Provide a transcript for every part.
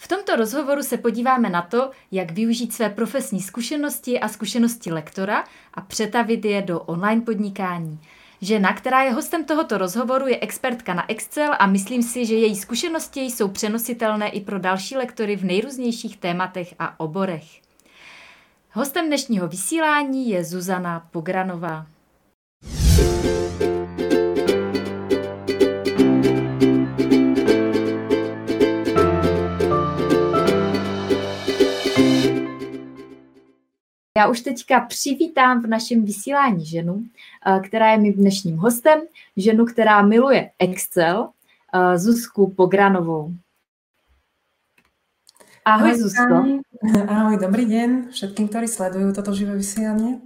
V tomto rozhovoru se podíváme na to, jak využít své profesní zkušenosti a zkušenosti lektora a přetavit je do online podnikání. Žena, která je hostem tohoto rozhovoru, je expertka na Excel a myslím si, že její zkušenosti jsou přenositelné i pro další lektory v nejrůznějších tématech a oborech. Hostem dnešního vysílání je Zuzana Pogranová. Já už teďka přivítám v našem vysílání ženu, eh, která je mým dnešním hostem, ženu, která miluje Excel, eh, Zuzku Pogranovou. Ahoj, Ahoj Zuzko. Ahoj, dobrý den všetkým, kteří sledují toto živé vysílání.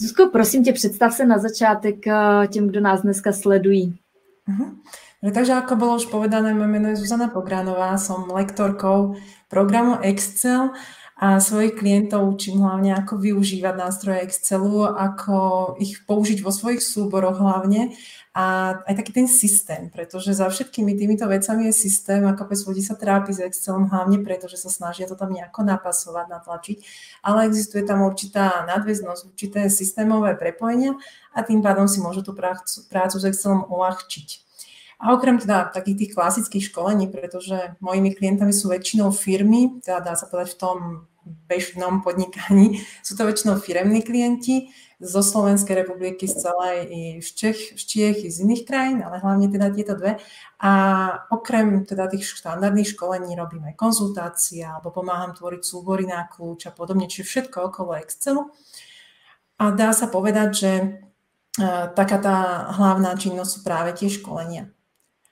Zuzko, prosím tě, představ se na začátek eh, těm, kdo nás dneska sledují. Uh-huh. Takže ako bolo už povedané, moje meno je Zuzana Pogranová, som lektorkou programu Excel a svojich klientov učím hlavne, ako využívať nástroje Excelu, ako ich použiť vo svojich súboroch hlavne a aj taký ten systém, pretože za všetkými týmito vecami je systém a kopec ľudí sa trápi s Excelom hlavne preto, že sa snažia to tam nejako napasovať, natlačiť, ale existuje tam určitá nadväznosť, určité systémové prepojenia a tým pádom si môžu tú prácu, prácu s Excelom uľahčiť. A okrem teda takých tých klasických školení, pretože mojimi klientami sú väčšinou firmy, teda dá sa povedať v tom bežnom podnikaní, sú to väčšinou firemní klienti zo Slovenskej republiky, z celej i z Čech, z Čiech i z iných krajín, ale hlavne teda tieto dve. A okrem teda tých štandardných školení robím aj konzultácie alebo pomáham tvoriť súbory na kľúč a podobne, čiže všetko okolo Excelu. A dá sa povedať, že e, taká tá hlavná činnosť sú práve tie školenia.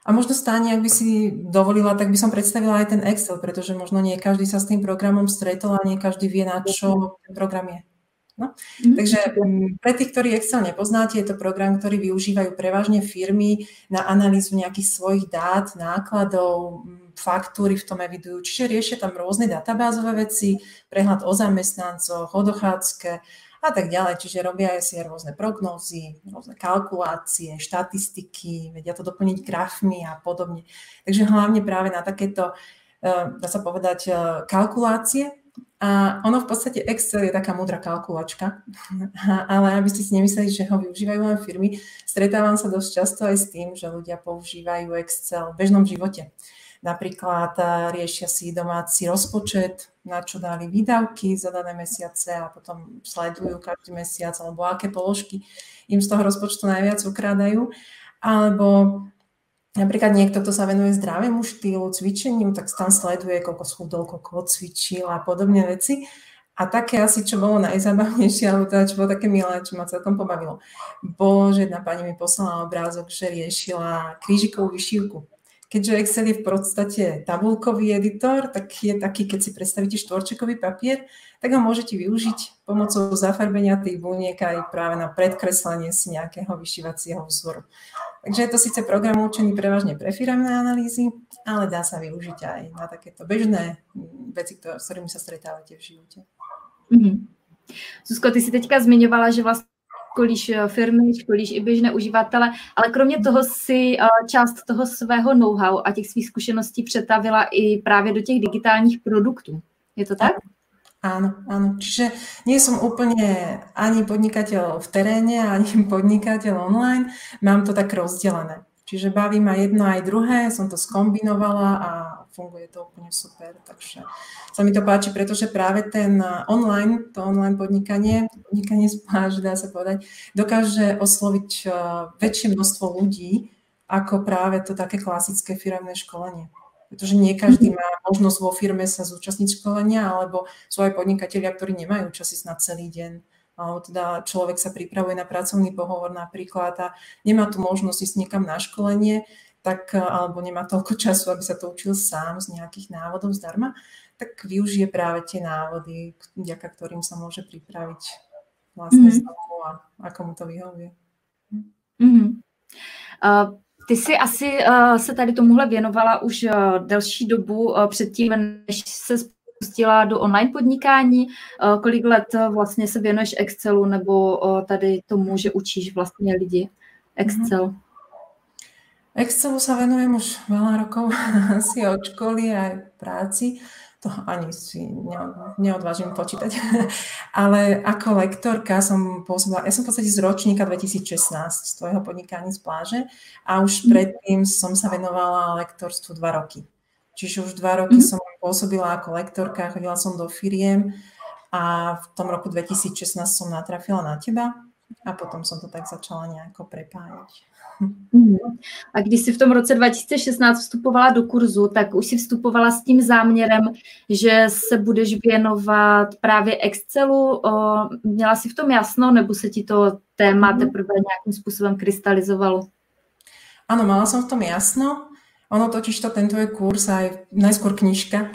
A možno stáne, ak by si dovolila, tak by som predstavila aj ten Excel, pretože možno nie každý sa s tým programom stretol a nie každý vie, na čo ten program je. No. Mm-hmm. Takže mm, pre tých, ktorí Excel nepoznáte, je to program, ktorý využívajú prevažne firmy na analýzu nejakých svojich dát, nákladov, mm, faktúry v tom evidujú. Čiže riešia tam rôzne databázové veci, prehľad o zamestnancoch, o dochádzke, a tak ďalej. Čiže robia si rôzne prognózy, rôzne kalkulácie, štatistiky, vedia to doplniť grafmi a podobne. Takže hlavne práve na takéto, eh, dá sa povedať, eh, kalkulácie. A ono v podstate Excel je taká múdra kalkulačka, ale aby ste si nemysleli, že ho využívajú len firmy, stretávam sa dosť často aj s tým, že ľudia používajú Excel v bežnom živote. Napríklad eh, riešia si domáci rozpočet, na čo dali výdavky za dané mesiace a potom sledujú každý mesiac, alebo aké položky im z toho rozpočtu najviac ukrádajú. Alebo napríklad niekto, kto sa venuje zdravému štýlu, cvičeniu, tak tam sleduje, koľko schudol, koľko cvičil a podobné veci. A také asi, čo bolo najzábavnejšie, alebo teda čo bolo také milé, čo ma celkom pobavilo, bolo, že jedna pani mi poslala obrázok, že riešila krížikovú vyšívku keďže Excel je v podstate tabulkový editor, tak je taký, keď si predstavíte štvorčekový papier, tak ho môžete využiť pomocou zafarbenia tých buniek aj práve na predkreslenie si nejakého vyšívacieho vzoru. Takže je to síce program určený prevažne pre firemné analýzy, ale dá sa využiť aj na takéto bežné veci, s ktorými sa stretávate v živote. Mm-hmm. Zuzko, ty si teďka zmiňovala, že vlastně školíš eh, firmy, školíš i běžné uživatele, ale kromě toho si eh, část toho svého know-how a těch svých zkušeností přetavila i právě do těch digitálních produktů. Je to tak? Áno, áno. Čiže nie som úplne ani podnikateľ v teréne, ani podnikateľ online. Mám to tak rozdelené. Čiže baví ma jedno aj druhé, som to skombinovala a funguje to úplne super. Takže sa mi to páči, pretože práve ten online, to online podnikanie, podnikanie spáž, dá sa povedať, dokáže osloviť eh, väčšie množstvo ľudí, ako práve to také klasické firemné školenie. Pretože nie každý má možnosť vo firme sa zúčastniť školenia, alebo sú aj podnikatelia, ktorí nemajú čas ísť na celý deň teda človek sa pripravuje na pracovný pohovor napríklad a nemá tu možnosť ísť niekam na školenie, tak, alebo nemá toľko času, aby sa to učil sám z nejakých návodov zdarma, tak využije práve tie návody, vďaka ktorým sa môže pripraviť vlastne mm-hmm. slovo a ako mu to vyhovuje. Mm-hmm. Uh, ty si asi uh, se tady tomuhle věnovala už uh, delší dobu uh, předtím, než se pustila do online podnikání. Eh, kolik let eh, vlastně se věnuješ Excelu nebo eh, tady tomu, že učíš vlastně lidi Excel? Excelu sa venujem už veľa rokov, asi od školy aj práci. To ani si neodvážim počítať. Ale ako lektorka som pôsobila, ja som v podstate z ročníka 2016 z tvojho podnikania z pláže a už mhm. predtým som sa venovala lektorstvu dva roky. Čiže už dva roky mm. som pôsobila ako lektorka, chodila som do firiem a v tom roku 2016 som natrafila na teba a potom som to tak začala nejako prepájať. Mhm. A když jsi v tom roce 2016 vstupovala do kurzu, tak už si vstupovala s tím záměrem, že se budeš věnovat právě Excelu. Měla si v tom jasno, nebo se ti to téma mhm. teprve nějakým způsobem krystalizovalo? Áno, mala som v tom jasno. Ono totiž to, ten tvoj kurz aj najskôr knižka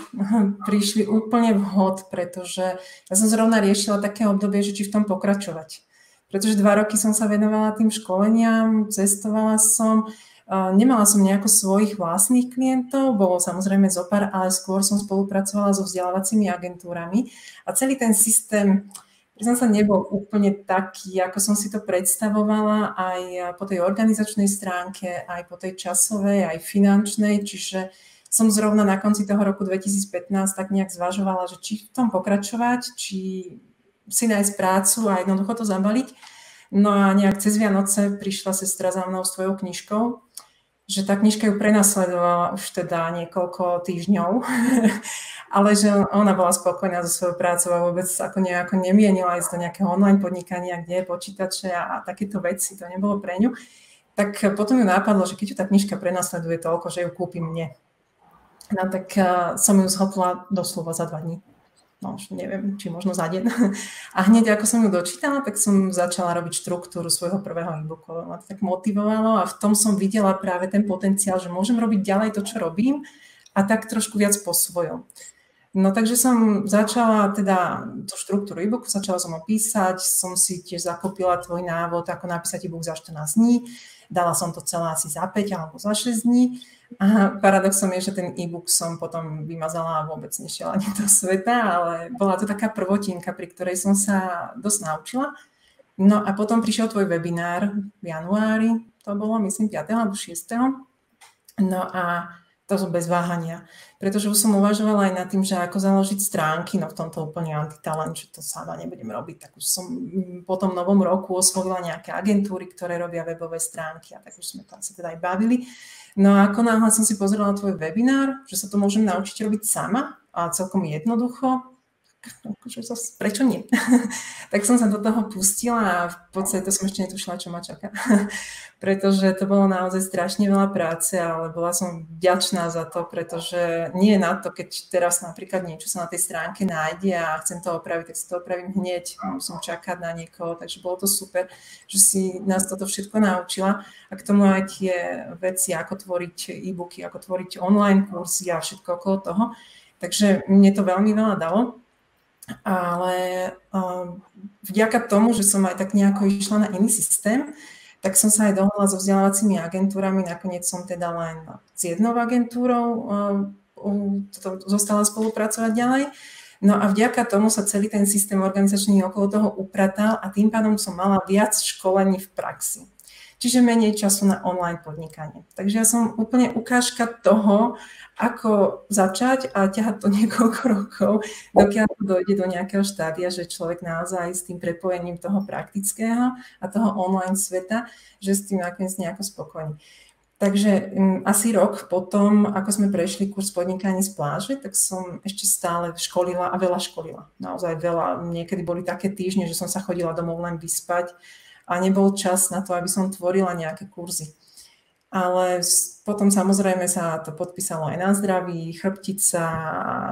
prišli úplne vhod, pretože ja som zrovna riešila také obdobie, že či v tom pokračovať. Pretože dva roky som sa venovala tým školeniam, cestovala som, nemala som nejako svojich vlastných klientov, bolo samozrejme zopár, ale skôr som spolupracovala so vzdelávacími agentúrami a celý ten systém, priznám sa, nebol úplne taký, ako som si to predstavovala aj po tej organizačnej stránke, aj po tej časovej, aj finančnej, čiže som zrovna na konci toho roku 2015 tak nejak zvažovala, že či v tom pokračovať, či si nájsť prácu a jednoducho to zabaliť. No a nejak cez Vianoce prišla sestra za mnou s tvojou knižkou, že tá knižka ju prenasledovala už teda niekoľko týždňov, ale že ona bola spokojná so svojou prácou a vôbec ako nejako nemienila ísť do nejakého online podnikania, kde je počítače a, takéto veci, to nebolo pre ňu. Tak potom ju nápadlo, že keď ju tá knižka prenasleduje toľko, že ju kúpi mne. No tak uh, som ju zhotla doslova za dva dní no už neviem, či možno za deň. A hneď ako som ju dočítala, tak som začala robiť štruktúru svojho prvého e-booku. Ma to tak motivovalo a v tom som videla práve ten potenciál, že môžem robiť ďalej to, čo robím a tak trošku viac po svojom. No takže som začala teda tú štruktúru e-booku, začala som ho písať, som si tiež zakopila tvoj návod, ako napísať e-book za 14 dní. Dala som to celé asi za 5 alebo za 6 dní a paradoxom je, že ten e-book som potom vymazala a vôbec nešiel ani do sveta, ale bola to taká prvotinka, pri ktorej som sa dosť naučila. No a potom prišiel tvoj webinár v januári, to bolo myslím 5. alebo 6. No a to som bez váhania. Pretože už som uvažovala aj nad tým, že ako založiť stránky, no v tomto úplne antitalent, že to sama nebudem robiť, tak už som po tom novom roku oslovila nejaké agentúry, ktoré robia webové stránky a tak už sme to asi teda aj bavili. No a ako náhle som si pozrela tvoj webinár, že sa to môžem naučiť robiť sama a celkom jednoducho, akože zase, prečo nie? tak som sa do toho pustila a v podstate to som ešte netušila, čo ma čaká. pretože to bolo naozaj strašne veľa práce, ale bola som vďačná za to, pretože nie na to, keď teraz napríklad niečo sa na tej stránke nájde a chcem to opraviť, tak si to opravím hneď, musím čakať na niekoho, takže bolo to super, že si nás toto všetko naučila a k tomu aj tie veci, ako tvoriť e-booky, ako tvoriť online kursy a všetko okolo toho. Takže mne to veľmi veľa dalo ale um, vďaka tomu, že som aj tak nejako išla na iný systém, tak som sa aj dohodla so vzdelávacími agentúrami. Nakoniec som teda len s jednou agentúrou um, zostala spolupracovať ďalej. No a vďaka tomu sa celý ten systém organizačný okolo toho upratal a tým pádom som mala viac školení v praxi čiže menej času na online podnikanie. Takže ja som úplne ukážka toho, ako začať a ťahať to niekoľko rokov, dokiaľ to dojde do nejakého štádia, že človek naozaj s tým prepojením toho praktického a toho online sveta, že s tým nakoniec nejako spokojný. Takže um, asi rok potom, ako sme prešli kurz podnikania z pláže, tak som ešte stále školila a veľa školila. Naozaj veľa. Niekedy boli také týždne, že som sa chodila domov len vyspať a nebol čas na to, aby som tvorila nejaké kurzy. Ale potom samozrejme sa to podpísalo aj na zdraví, chrbtica,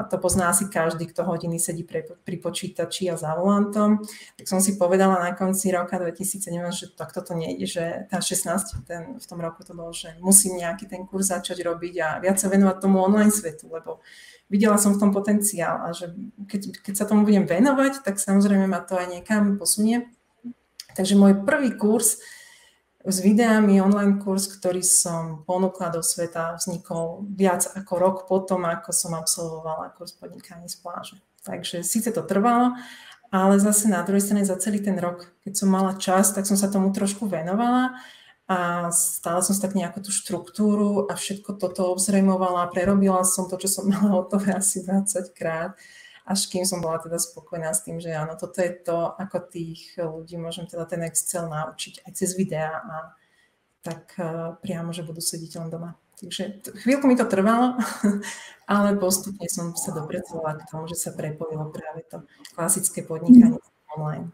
to pozná asi každý, kto hodiny sedí pri, pri počítači a za volantom. Tak som si povedala na konci roka 2017, že takto to nejde, že tá 16 ten, v tom roku to bolo, že musím nejaký ten kurz začať robiť a viac sa venovať tomu online svetu, lebo videla som v tom potenciál a že keď, keď sa tomu budem venovať, tak samozrejme ma to aj niekam posunie. Takže môj prvý kurz s videami, online kurz, ktorý som ponúkla do sveta, vznikol viac ako rok potom, ako som absolvovala kurz podnikania z pláže. Takže síce to trvalo, ale zase na druhej strane za celý ten rok, keď som mala čas, tak som sa tomu trošku venovala a stále som si tak nejakú tú štruktúru a všetko toto obzrejmovala, prerobila som to, čo som mala hotové asi 20 krát, až kým som bola teda spokojná s tým, že áno, toto je to, ako tých ľudí môžem teda ten Excel naučiť aj cez videá a tak uh, priamo, že budú sedieť len doma. Takže chvíľku mi to trvalo, ale postupne som sa dopracovala k tomu, že sa prepojilo práve to klasické podnikanie online.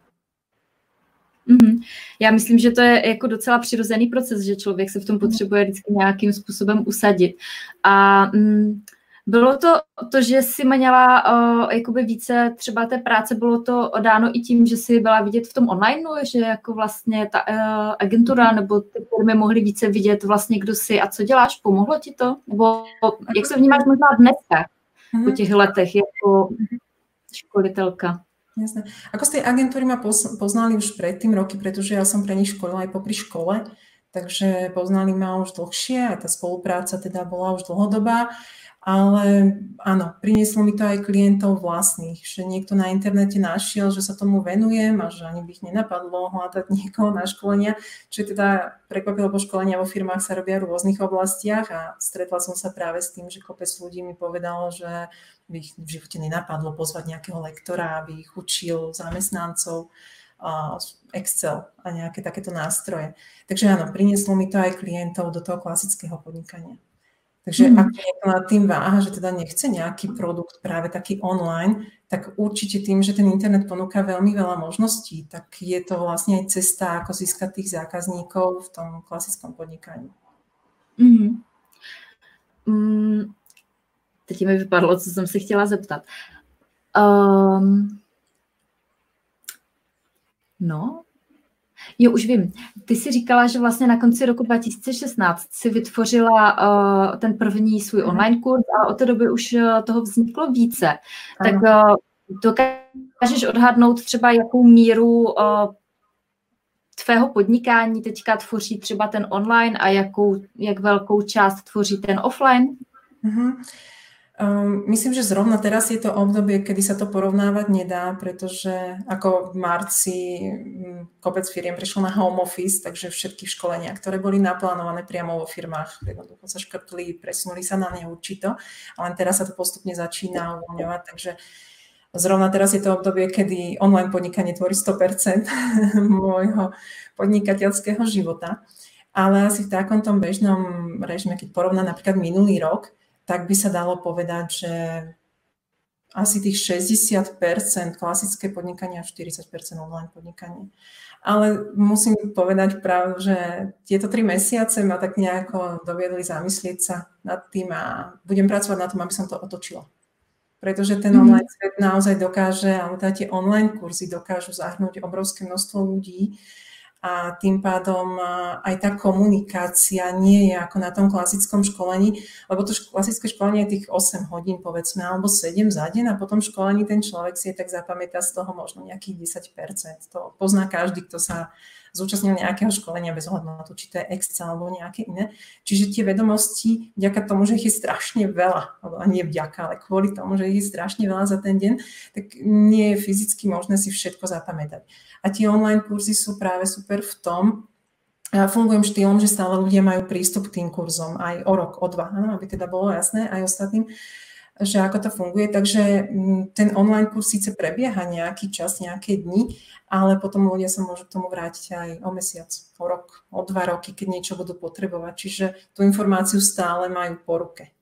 Mm-hmm. Já myslím, že to je jako docela přirozený proces, že člověk se v tom potřebuje vždycky nějakým způsobem usadit. A mm, bylo to to, že jsi měla uh, jakoby více třeba té práce, bylo to dáno i tím, že jsi byla vidět v tom online, že jako vlastně ta uh, agentura nebo ty firmy mohly více vidět vlastně, kdo jsi a co děláš, pomohlo ti to? Nebo jak se vnímáš možná dneska po těch letech jako školitelka? Jasné. Ako z tej agentúry ma poznali už predtým roky, pretože ja som pre nich školila aj popri škole, takže poznali ma už dlhšie, aj tá spolupráca teda bola už dlhodobá. Ale áno, prinieslo mi to aj klientov vlastných, že niekto na internete našiel, že sa tomu venujem a že ani by ich nenapadlo hľadať niekoho na školenia. Čiže teda prekvapilo, po školenia vo firmách sa robia v rôznych oblastiach a stretla som sa práve s tým, že kopec ľudí mi povedalo, že by ich v živote nenapadlo pozvať nejakého lektora, aby ich učil zamestnancov Excel a nejaké takéto nástroje. Takže áno, prinieslo mi to aj klientov do toho klasického podnikania. Takže mm. ak niekto nad tým váha, že teda nechce nejaký produkt práve taký online, tak určite tým, že ten internet ponúka veľmi veľa možností, tak je to vlastne aj cesta, ako získať tých zákazníkov v tom klasickom podnikaní. Mm. Mm, teď mi vypadlo, co jsem se chtěla zeptat. Um, no, Jo, už vím. Ty jsi říkala, že vlastně na konci roku 2016 si vytvořila uh, ten první svůj mhm. online kurz a od té doby už uh, toho vzniklo více. Ano. Tak uh, dokážeš odhadnout třeba, jakou míru uh, tvého podnikání teďka tvoří třeba ten online a jakou, jak velkou část tvoří ten offline? Uh-huh. Um, myslím, že zrovna teraz je to obdobie, kedy sa to porovnávať nedá, pretože ako v marci mm, kopec firiem prišlo na home office, takže všetky školenia, ktoré boli naplánované priamo vo firmách, jednoducho sa škrtli, presunuli sa na ne určito, ale teraz sa to postupne začína uvoľňovať, takže zrovna teraz je to obdobie, kedy online podnikanie tvorí 100% môjho podnikateľského života. Ale asi v takomto bežnom režime, keď porovná napríklad minulý rok, tak by sa dalo povedať, že asi tých 60% klasické podnikanie a 40% online podnikanie. Ale musím povedať pravdu, že tieto tri mesiace ma tak nejako doviedli zamyslieť sa nad tým a budem pracovať na tom, aby som to otočila. Pretože ten mhm. online svet naozaj dokáže, alebo teda tie online kurzy dokážu zahrnúť obrovské množstvo ľudí a tým pádom aj tá komunikácia nie je ako na tom klasickom školení, lebo to klasické školenie je tých 8 hodín, povedzme, alebo 7 za deň a potom školení ten človek si je tak zapamätá z toho možno nejakých 10%. To pozná každý, kto sa zúčastnil nejakého školenia bez ohľadu na to, či to je Excel alebo nejaké iné. Čiže tie vedomosti, vďaka tomu, že ich je strašne veľa, alebo nie vďaka, ale kvôli tomu, že ich je strašne veľa za ten deň, tak nie je fyzicky možné si všetko zapamätať. A tie online kurzy sú práve super v tom, ja fungujem štýlom, že stále ľudia majú prístup k tým kurzom aj o rok, o dva, aby teda bolo jasné aj ostatným že ako to funguje. Takže mm, ten online kurz síce prebieha nejaký čas, nejaké dni, ale potom ľudia sa môžu k tomu vrátiť aj o mesiac, o rok, o dva roky, keď niečo budú potrebovať. Čiže tú informáciu stále majú po ruke.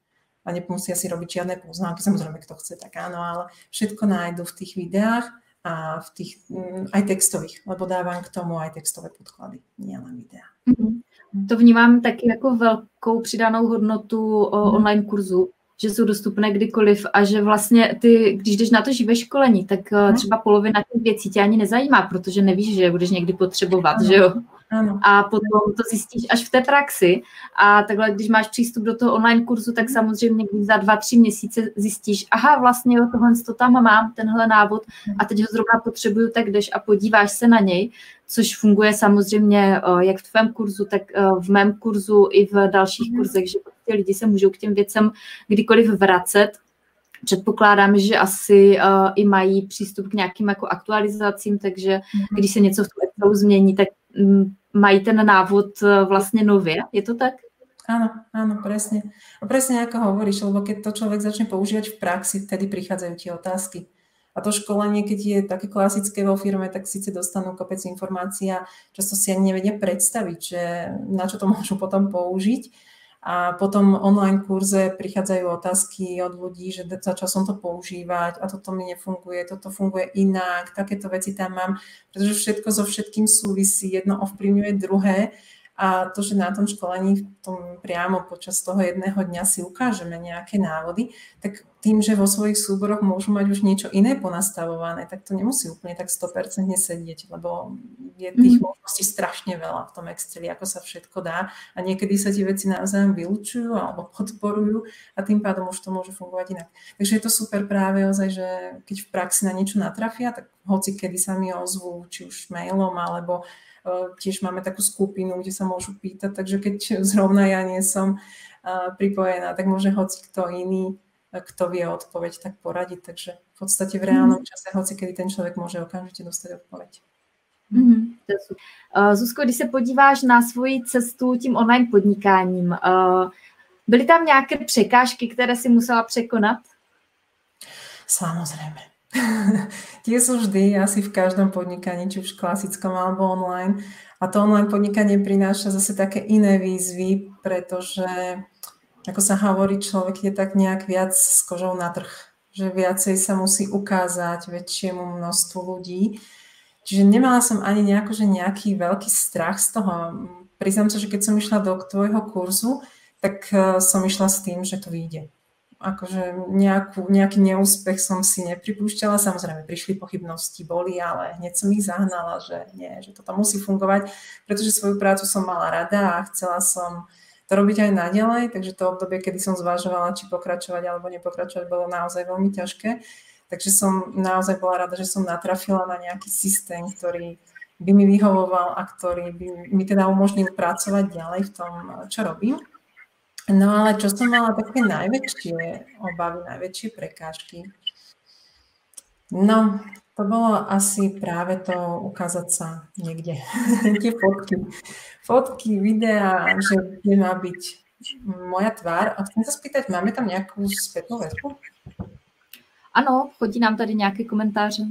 A nemusia si robiť žiadne poznámky, samozrejme, kto chce, tak áno, ale všetko nájdu v tých videách a v tých mm, aj textových, lebo dávam k tomu aj textové podklady, nielen videá. Mm-hmm. To vnímám taky jako velkou přidanou hodnotu mm-hmm. online kurzu, že jsou dostupné kdykoliv a že vlastně ty, když jdeš na to živé školení, tak hmm. třeba polovina těch věcí tě ani nezajímá, protože nevíš, že je budeš někdy potřebovat, ano. že jo? Ano. A potom to zjistíš až v té praxi a takhle, když máš přístup do toho online kurzu, tak samozřejmě když za dva, tři měsíce zjistíš, aha, vlastně jo, tohle to tam mám, tenhle návod a teď ho zrovna potřebuju, tak jdeš a podíváš se na něj, což funguje samozřejmě jak v tvém kurzu, tak v mém kurzu i v dalších kurzech, že prostě lidi se můžou k těm věcem kdykoliv vracet Předpokládám, že asi uh, i mají přístup k nějakým jako aktualizacím, takže mm-hmm. když se něco v tom Excelu změní, tak mají ten návod vlastně nově. Je to tak? Áno, áno, presne. A presne ako hovoríš, lebo keď to človek začne používať v praxi, vtedy prichádzajú tie otázky. A to školenie, keď je také klasické vo firme, tak síce dostanú kopec informácií a často si ani nevedia predstaviť, že na čo to môžu potom použiť. A potom online kurze prichádzajú otázky od ľudí, že začal som to používať a toto mi nefunguje, toto funguje inak, takéto veci tam mám, pretože všetko so všetkým súvisí, jedno ovplyvňuje druhé a to, že na tom školení v tom priamo počas toho jedného dňa si ukážeme nejaké návody, tak tým, že vo svojich súboroch môžu mať už niečo iné ponastavované, tak to nemusí úplne tak 100% sedieť, lebo je tých mm. možností strašne veľa v tom Exceli, ako sa všetko dá a niekedy sa tie veci navzájom vylúčujú alebo podporujú a tým pádom už to môže fungovať inak. Takže je to super práve ozaj, že keď v praxi na niečo natrafia, tak hoci kedy sa mi ozvú, či už mailom alebo Eh, tiež máme takú skupinu, kde sa môžu pýtať, takže keď zrovna ja nie som eh, pripojená, tak môže hoci kto iný, eh, kto vie odpoveď, tak poradiť. Takže v podstate v reálnom mhm. čase, hoci kedy ten člověk může okamžitě dostat odpověď. Mm-hmm. Uh, Zuzko, když se podíváš na svoji cestu tím online podnikáním, uh, byly tam nějaké překážky, které si musela překonat? Samozřejmě. Tie sú vždy asi v každom podnikaní, či už klasickom alebo online. A to online podnikanie prináša zase také iné výzvy, pretože, ako sa hovorí, človek je tak nejak viac s kožou na trh. Že viacej sa musí ukázať väčšiemu množstvu ľudí. Čiže nemala som ani nejako, že nejaký veľký strach z toho. Priznám sa, že keď som išla do tvojho kurzu, tak eh, som išla s tým, že to vyjde akože nejakú, nejaký neúspech som si nepripúšťala. Samozrejme, prišli pochybnosti, boli, ale hneď som ich zahnala, že nie, že toto musí fungovať, pretože svoju prácu som mala rada a chcela som to robiť aj naďalej, takže to obdobie, kedy som zvažovala, či pokračovať alebo nepokračovať, bolo naozaj veľmi ťažké. Takže som naozaj bola rada, že som natrafila na nejaký systém, ktorý by mi vyhovoval a ktorý by mi teda umožnil pracovať ďalej v tom, čo robím. No ale čo som mala také najväčšie obavy, najväčšie prekážky? No, to bolo asi práve to ukázať sa niekde. Tie fotky. Fotky, videa, že kde má byť moja tvár. A chcem sa spýtať, máme tam nejakú spätnú väzbu? Ano, chodí nám tady nějaké komentáře.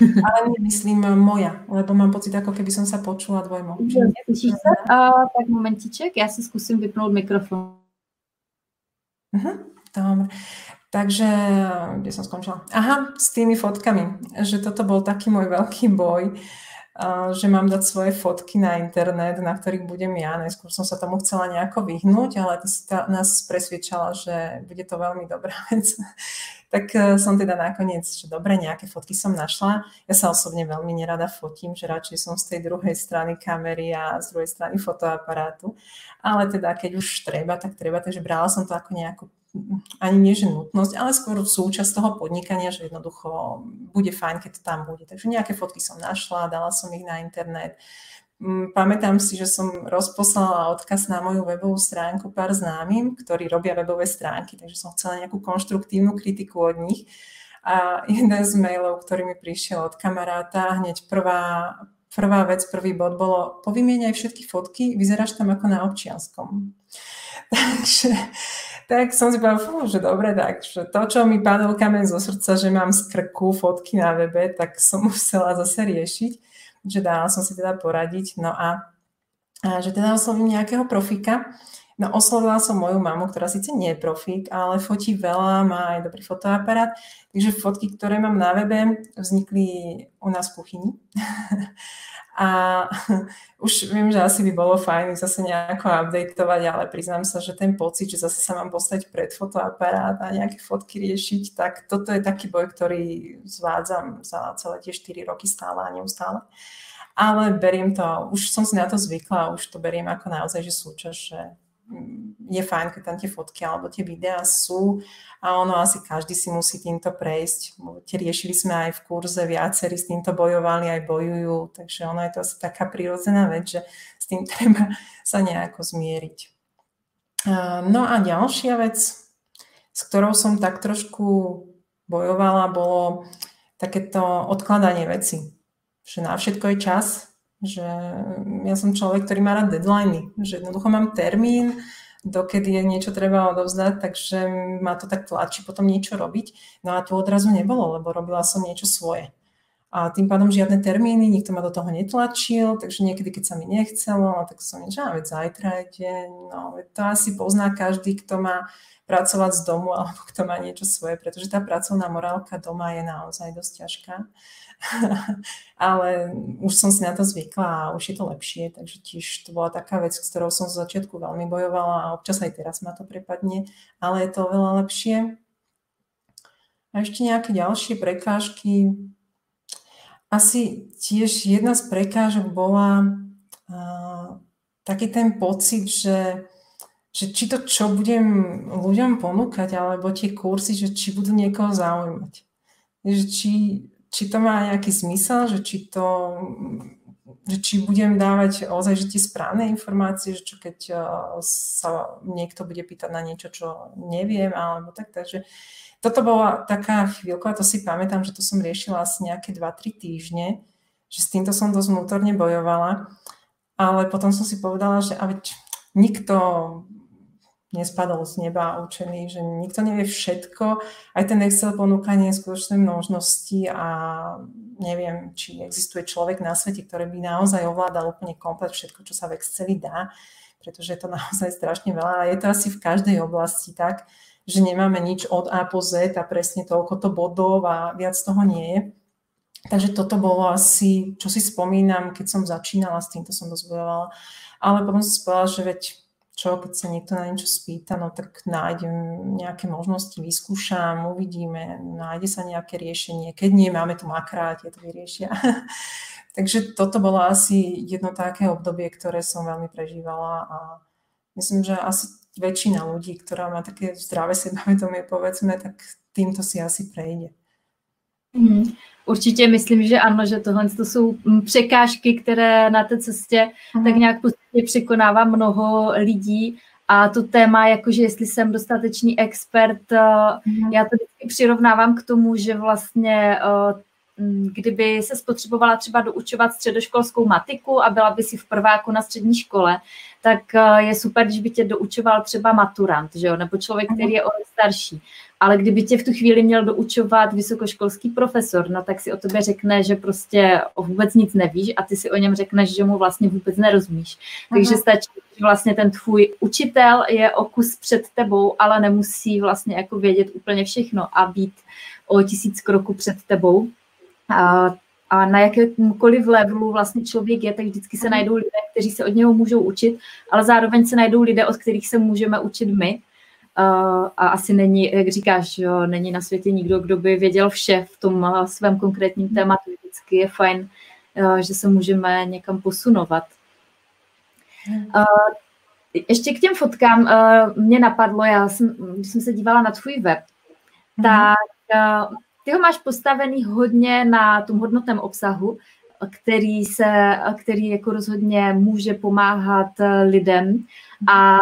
Ale myslím moja, lebo mám pocit, ako keby som sa počula dvojmo. Slyšíš se? A, tak momentiček, já si zkusím vypnout mikrofon. Uh-huh, dobre. Takže, kde som skončila? Aha, s tými fotkami, že toto bol taký môj veľký boj, že mám dať svoje fotky na internet, na ktorých budem ja. Najskôr som sa tomu chcela nejako vyhnúť, ale ty si ta, nás presviečala, že bude to veľmi dobrá vec. Tak e, som teda nakoniec, že dobre, nejaké fotky som našla. Ja sa osobne veľmi nerada fotím, že radšej som z tej druhej strany kamery a z druhej strany fotoaparátu ale teda keď už treba, tak treba, takže brala som to ako nejakú ani nie že nutnosť, ale skôr súčasť toho podnikania, že jednoducho bude fajn, keď to tam bude. Takže nejaké fotky som našla, dala som ich na internet. Mm, pamätám si, že som rozposlala odkaz na moju webovú stránku pár známym, ktorí robia webové stránky, takže som chcela nejakú konštruktívnu kritiku od nich. A jeden z mailov, ktorý mi prišiel od kamaráta, hneď prvá, prvá vec, prvý bod bolo, povymieňaj všetky fotky, vyzeráš tam ako na občianskom. Takže tak som si povedala, že dobre, takže to, čo mi padol kamen zo srdca, že mám z krku fotky na webe, tak som musela zase riešiť, že dala som si teda poradiť. No a, a že teda oslovím nejakého profika, No oslovila som moju mamu, ktorá síce nie je profík, ale fotí veľa, má aj dobrý fotoaparát. Takže fotky, ktoré mám na webe, vznikli u nás v kuchyni. A už viem, že asi by bolo fajn zase nejako updateovať, ale priznám sa, že ten pocit, že zase sa mám postať pred fotoaparát a nejaké fotky riešiť, tak toto je taký boj, ktorý zvádzam za celé tie 4 roky stále a neustále. Ale beriem to, už som si na to zvykla, už to beriem ako naozaj, že súčasť, že je fajn, keď tam tie fotky alebo tie videá sú a ono asi každý si musí týmto prejsť. Riešili sme aj v kurze, viacerí s týmto bojovali, aj bojujú, takže ono je to asi taká prirodzená vec, že s tým treba sa nejako zmieriť. No a ďalšia vec, s ktorou som tak trošku bojovala, bolo takéto odkladanie veci. Že na všetko je čas, Že ja som človek, ktorý má rád deadliny, že jednoducho mám termín, dokedy je niečo treba odovzdať, takže ma to tak tlačí potom niečo robiť. No a tu odrazu nebolo, lebo robila som niečo svoje. A tým pádom žiadne termíny, nikto ma do toho netlačil, takže niekedy, keď sa mi nechcelo, tak som niečo, veď zajtra je no to asi pozná každý, kto má pracovať z domu alebo kto má niečo svoje, pretože tá pracovná morálka doma je naozaj dosť ťažká. Ale už som si na to zvykla a už je to lepšie, takže tiež to bola taká vec, s ktorou som z začiatku veľmi bojovala a občas aj teraz ma to prepadne, ale je to oveľa lepšie. A ešte nejaké ďalšie prekážky. Asi tiež jedna z prekážok bola uh, taký ten pocit, že že či to, čo budem ľuďom ponúkať, alebo tie kursy, že či budú niekoho zaujímať. Že či, či to má nejaký zmysel, že či to že či budem dávať ozaj že tie správne informácie, že čo keď uh, sa niekto bude pýtať na niečo, čo neviem, alebo tak. Takže toto bola taká chvíľka, to si pamätám, že to som riešila asi nejaké 2-3 týždne, že s týmto som dosť vnútorne bojovala, ale potom som si povedala, že a veď nikto nespadol z neba učený, že nikto nevie všetko. Aj ten Excel ponúka neskutočné možnosti a neviem, či existuje človek na svete, ktorý by naozaj ovládal úplne komplet všetko, čo sa v Exceli dá, pretože je to naozaj strašne veľa a je to asi v každej oblasti tak, že nemáme nič od A po Z a presne toľko to bodov a viac toho nie je. Takže toto bolo asi, čo si spomínam, keď som začínala s týmto som dosť. Ale potom som si povedala, že veď čo, keď sa niekto na niečo spýta, no tak nájdem nejaké možnosti, vyskúšam, uvidíme, nájde sa nejaké riešenie. Keď nie, máme tu makra, tie to vyriešia. Takže toto bolo asi jedno také obdobie, ktoré som veľmi prežívala a myslím, že asi väčšina ľudí, ktorá má také zdravé sebavedomie, povedzme, tak týmto si asi prejde. Mm. Určitě myslím, že ano, že tohle to jsou překážky, které na té cestě mm. tak nějak postupně překonává mnoho lidí a to téma, jakože jestli jsem dostatečný expert, mm. já to vždycky přirovnávám k tomu, že vlastně eh, kdyby se spotřebovala třeba doučovat středoškolskou matiku a byla by si v prváku na střední škole, tak eh, je super, když by tě doučoval třeba maturant, že jo? nebo člověk, který je o starší. Ale kdyby tě v tu chvíli měl doučovat vysokoškolský profesor, no tak si o tobě řekne, že prostě vůbec nic nevíš a ty si o něm řekneš, že mu vlastně vůbec nerozumíš. Takže Aha. stačí, že vlastně ten tvůj učitel je o kus před tebou, ale nemusí vlastně jako vědět úplně všechno a být o tisíc kroků před tebou. A, na jakémkoliv levelu vlastně člověk je, tak vždycky se najdou lidé, kteří se od něho můžou učit, ale zároveň se najdou lidé, od kterých se můžeme učit my. A asi není, jak říkáš, není na světě nikdo, kdo by věděl vše v tom svém konkrétním tématu. Vždycky je fajn, že se můžeme někam posunovat. Ještě k těm fotkám mě napadlo, já jsem, když jsem se dívala na tvůj web, tak ty ho máš postavený hodně na tom hodnotném obsahu, který se, který jako rozhodně může pomáhat lidem a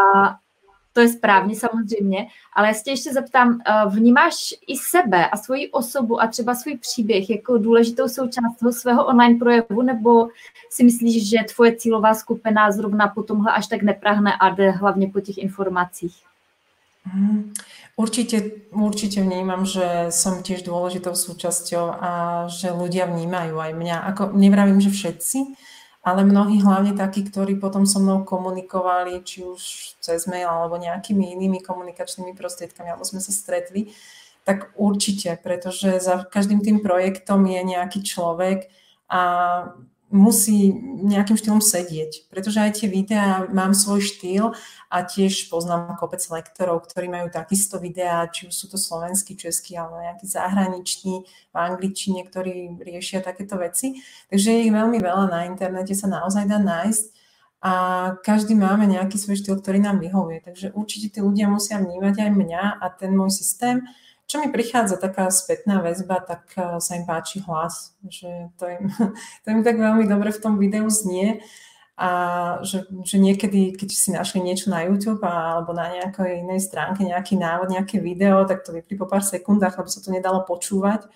to je správně samozřejmě, ale já se tě ještě zeptám, eh, vnímáš i sebe a svoji osobu a třeba svůj příběh jako důležitou součást toho svého online projevu, nebo si myslíš, že tvoje cílová skupina zrovna po tomhle až tak neprahne a jde hlavně po těch informacích? Mm, určite, určite vnímam, že som tiež dôležitou súčasťou a že ľudia vnímajú aj mňa. Ako, nevravím, že všetci, ale mnohí hlavne takí, ktorí potom so mnou komunikovali, či už cez mail alebo nejakými inými komunikačnými prostriedkami, alebo sme sa stretli, tak určite, pretože za každým tým projektom je nejaký človek a musí nejakým štýlom sedieť, pretože aj tie videá mám svoj štýl a tiež poznám kopec lektorov, ktorí majú takisto videá, či už sú to slovenský, český alebo nejaký zahraničný, v angličtine, ktorí riešia takéto veci. Takže ich veľmi veľa na internete, sa naozaj dá nájsť a každý máme nejaký svoj štýl, ktorý nám vyhovuje. Takže určite tí ľudia musia vnímať aj mňa a ten môj systém čo mi prichádza taká spätná väzba, tak eh, sa im páči hlas, že to im, to im tak veľmi dobre v tom videu znie a že, že niekedy, keď si našli niečo na YouTube alebo na nejakej inej stránke, nejaký návod, nejaké video, tak to vypli po pár sekundách, lebo sa to nedalo počúvať.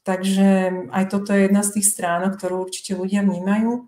Takže aj toto je jedna z tých stránok, ktorú určite ľudia vnímajú.